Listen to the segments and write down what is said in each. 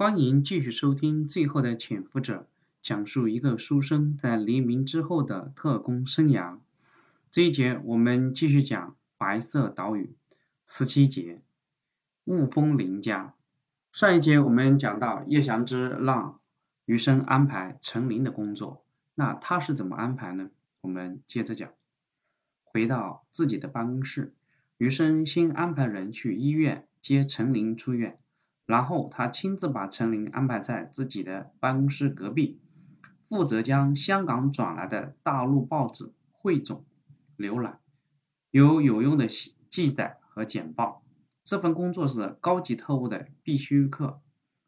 欢迎继续收听《最后的潜伏者》，讲述一个书生在黎明之后的特工生涯。这一节我们继续讲《白色岛屿》十七节“雾峰林家”。上一节我们讲到叶祥之让余生安排陈林的工作，那他是怎么安排呢？我们接着讲。回到自己的办公室，余生先安排人去医院接陈林出院。然后他亲自把陈林安排在自己的办公室隔壁，负责将香港转来的大陆报纸汇总、浏览，有有用的记载和简报。这份工作是高级特务的必须课，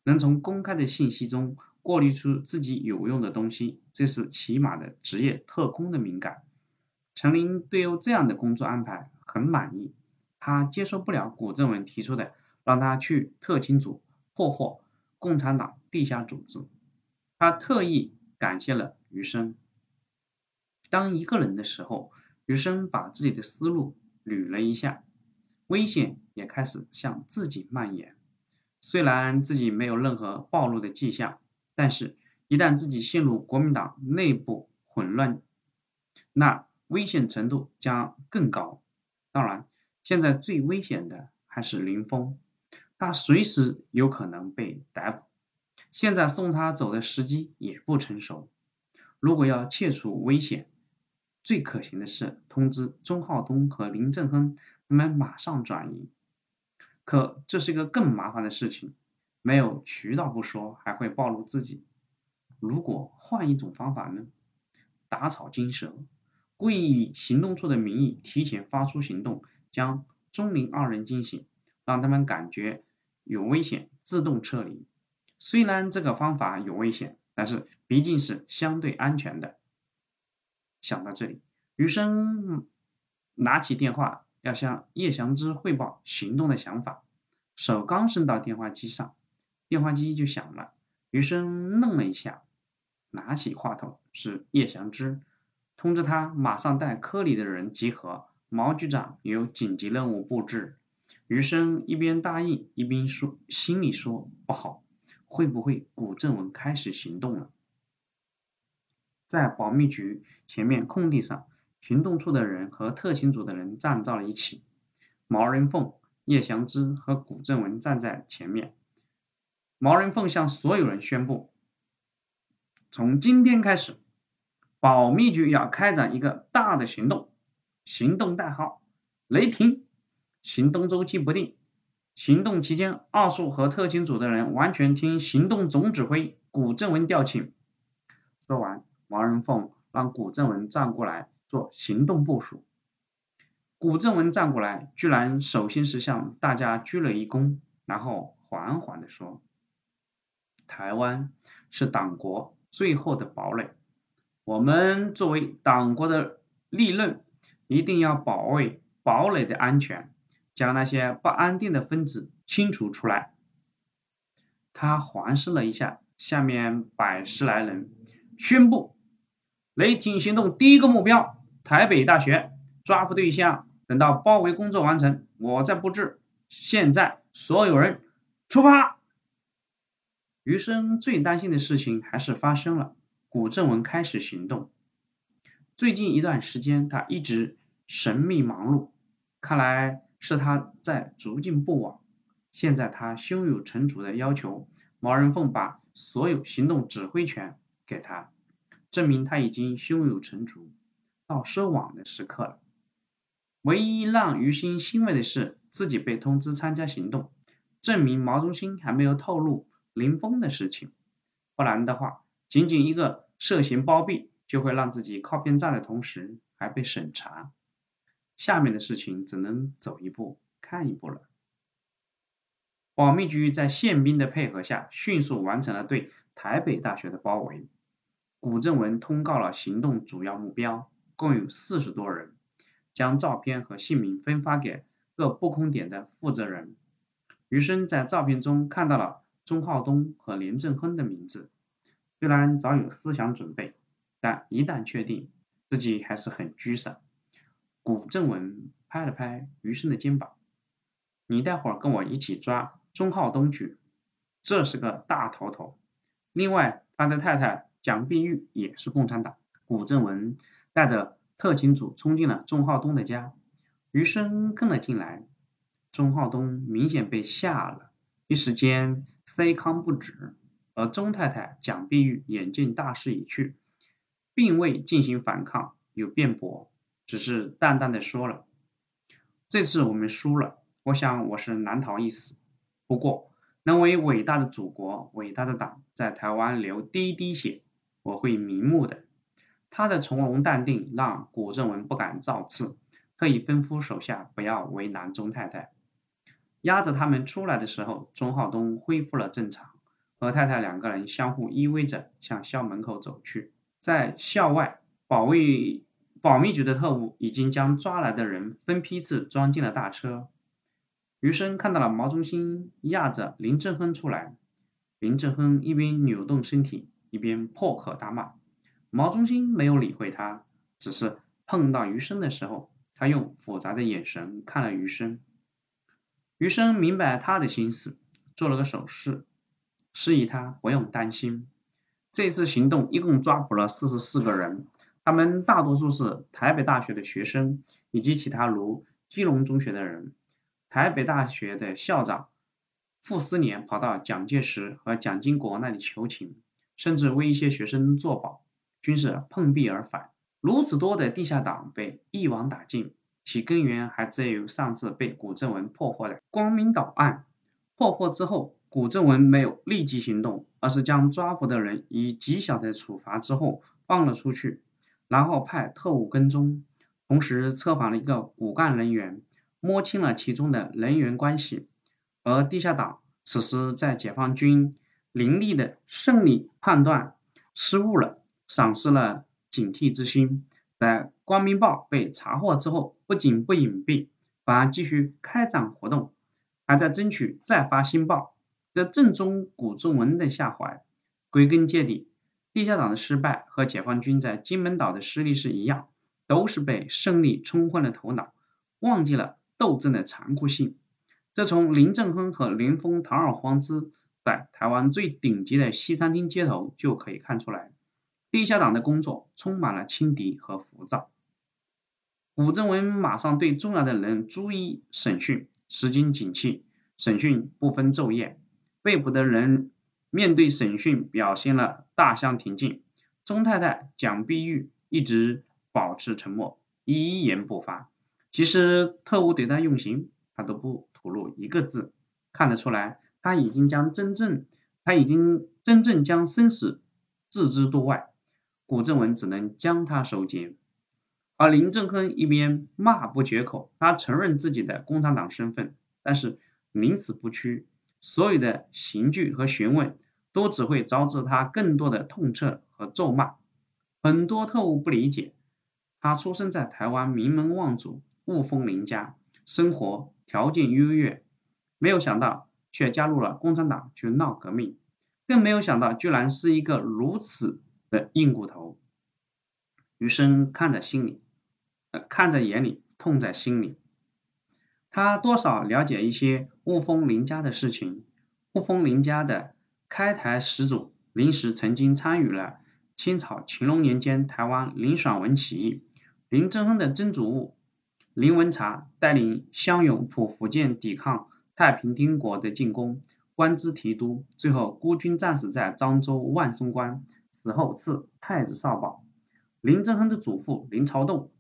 能从公开的信息中过滤出自己有用的东西，这是起码的职业特工的敏感。陈林对这样的工作安排很满意，他接受不了古正文提出的。让他去特勤组破获共产党地下组织。他特意感谢了余生。当一个人的时候，余生把自己的思路捋了一下，危险也开始向自己蔓延。虽然自己没有任何暴露的迹象，但是一旦自己陷入国民党内部混乱，那危险程度将更高。当然，现在最危险的还是林峰。他随时有可能被逮捕，现在送他走的时机也不成熟。如果要切除危险，最可行的是通知钟浩东和林正亨他们马上转移。可这是一个更麻烦的事情，没有渠道不说，还会暴露自己。如果换一种方法呢？打草惊蛇，故意以行动处的名义提前发出行动，将钟林二人惊醒，让他们感觉。有危险，自动撤离。虽然这个方法有危险，但是毕竟是相对安全的。想到这里，余生拿起电话要向叶祥之汇报行动的想法，手刚伸到电话机上，电话机就响了。余生愣了一下，拿起话筒是叶祥之，通知他马上带科里的人集合，毛局长有紧急任务布置。余生一边答应，一边说，心里说不好，会不会古正文开始行动了？在保密局前面空地上，行动处的人和特勤组的人站到了一起。毛人凤、叶祥之和古正文站在前面。毛人凤向所有人宣布：从今天开始，保密局要开展一个大的行动，行动代号“雷霆”。行动周期不定，行动期间，二处和特勤组的人完全听行动总指挥古正文调遣。说完，王仁凤让古正文站过来做行动部署。古正文站过来，居然首先是向大家鞠了一躬，然后缓缓地说：“台湾是党国最后的堡垒，我们作为党国的利刃，一定要保卫堡垒的安全。”将那些不安定的分子清除出来。他环视了一下下面百十来人，宣布：雷霆行动第一个目标台北大学，抓捕对象等到包围工作完成，我再布置。现在所有人出发。余生最担心的事情还是发生了，古正文开始行动。最近一段时间，他一直神秘忙碌，看来。是他在逐进不往。现在他胸有成竹的要求毛人凤把所有行动指挥权给他，证明他已经胸有成竹，到收网的时刻了。唯一让于心欣慰的是自己被通知参加行动，证明毛中心还没有透露林峰的事情。不然的话，仅仅一个涉嫌包庇，就会让自己靠边站的同时还被审查。下面的事情只能走一步看一步了。保密局在宪兵的配合下，迅速完成了对台北大学的包围。古正文通告了行动主要目标，共有四十多人，将照片和姓名分发给各布控点的负责人。余生在照片中看到了钟浩东和连正亨的名字。虽然早有思想准备，但一旦确定，自己还是很沮丧。古正文拍了拍余生的肩膀：“你待会儿跟我一起抓钟浩东去。”这是个大头头。另外，他的太太蒋碧玉也是共产党。古正文带着特勤组冲进了钟浩东的家，余生跟了进来。钟浩东明显被吓了，一时间塞糠不止。而钟太太蒋碧玉眼见大势已去，并未进行反抗，有辩驳，只是淡淡的说了：“这次我们输了，我想我是难逃一死。不过，能为伟大的祖国、伟大的党在台湾流第一滴血，我会瞑目的。”他的从容淡定让古正文不敢造次，特意吩咐手下不要为难钟太太。押着他们出来的时候，钟浩东恢复了正常。和太太两个人相互依偎着向校门口走去，在校外，保卫保密局的特务已经将抓来的人分批次装进了大车。余生看到了毛中心压着林正亨出来，林正亨一边扭动身体，一边破口大骂。毛中心没有理会他，只是碰到余生的时候，他用复杂的眼神看了余生。余生明白他的心思，做了个手势。示意他不用担心。这次行动一共抓捕了四十四个人，他们大多数是台北大学的学生以及其他如基隆中学的人。台北大学的校长傅斯年跑到蒋介石和蒋经国那里求情，甚至为一些学生作保，均是碰壁而返。如此多的地下党被一网打尽，其根源还在于上次被古正文破获的光明岛案。破获之后。古正文没有立即行动，而是将抓捕的人以极小的处罚之后放了出去，然后派特务跟踪，同时策反了一个骨干人员，摸清了其中的人员关系。而地下党此时在解放军凌厉的胜利判断失误了，丧失了警惕之心，在《光明报》被查获之后，不仅不隐蔽，反而继续开展活动，还在争取再发新报。这正中古正文的下怀。归根结底，地下党的失败和解放军在金门岛的失利是一样，都是被胜利冲昏了头脑，忘记了斗争的残酷性。这从林正亨和林峰堂而皇之在台湾最顶级的西餐厅街头就可以看出来。地下党的工作充满了轻敌和浮躁。古正文马上对重要的人逐一审讯，时间紧气，审讯不分昼夜。被捕的人面对审讯表现了大相庭径。钟太太蒋碧玉一直保持沉默，一言不发。其实特务对他用刑，他都不吐露一个字。看得出来，他已经将真正他已经真正将生死置之度外。古正文只能将他收监。而林正亨一边骂不绝口，他承认自己的共产党身份，但是宁死不屈。所有的刑具和询问都只会招致他更多的痛斥和咒骂。很多特务不理解，他出生在台湾名门望族、雾峰林家，生活条件优越，没有想到却加入了共产党去闹革命，更没有想到居然是一个如此的硬骨头。余生看在心里，呃，看在眼里，痛在心里。他多少了解一些雾峰林家的事情。雾峰林家的开台始祖林时曾经参与了清朝乾隆年间台湾林爽文起义。林正亨的曾祖父林文察带领乡勇赴福建抵抗太平天国的进攻，官至提督，最后孤军战死在漳州万松关，死后赐太子少保。林正亨的祖父林朝栋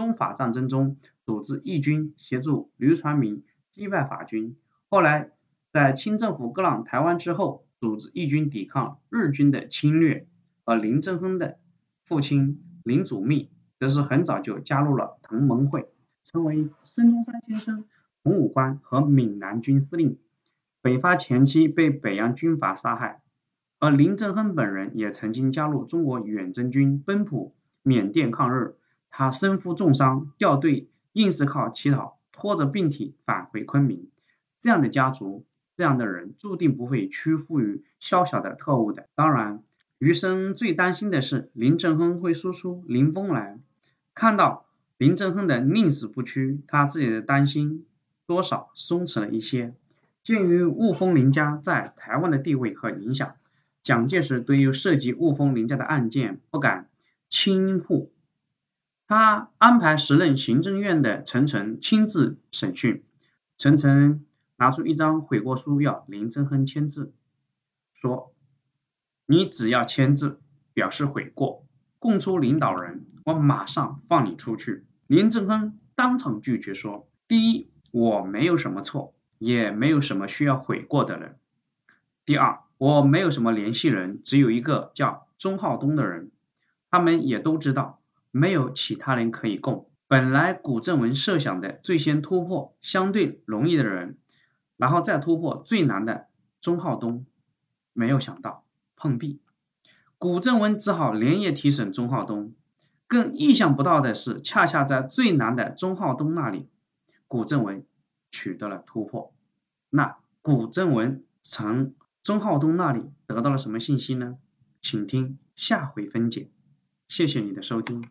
中法战争中。组织义军协助吕传明击败法军，后来在清政府割让台湾之后，组织义军抵抗日军的侵略。而林正亨的父亲林祖密则是很早就加入了同盟会，成为孙中山先生洪武官和闽南军司令。北伐前期被北洋军阀杀害，而林正亨本人也曾经加入中国远征军奔赴缅甸抗日，他身负重伤，掉队。硬是靠乞讨拖着病体返回昆明，这样的家族，这样的人，注定不会屈服于小小的特务的。当然，余生最担心的是林正亨会说出林峰来。看到林正亨的宁死不屈，他自己的担心多少松弛了一些。鉴于雾峰林家在台湾的地位和影响，蒋介石对于涉及雾峰林家的案件不敢轻忽，他安排时任行政院的陈诚亲自审讯。陈诚拿出一张悔过书要林正亨签字，说：“你只要签字表示悔过，供出领导人，我马上放你出去。”林正亨当场拒绝说：“第一，我没有什么错。”也没有什么需要悔过的人。第二，我没有什么联系人，只有一个叫钟浩东的人，他们也都知道，没有其他人可以供。本来古正文设想的最先突破相对容易的人，然后再突破最难的钟浩东，没有想到碰壁，古正文只好连夜提审钟浩东。更意想不到的是，恰恰在最难的钟浩东那里，古正文。取得了突破，那古正文从钟浩东那里得到了什么信息呢？请听下回分解。谢谢你的收听。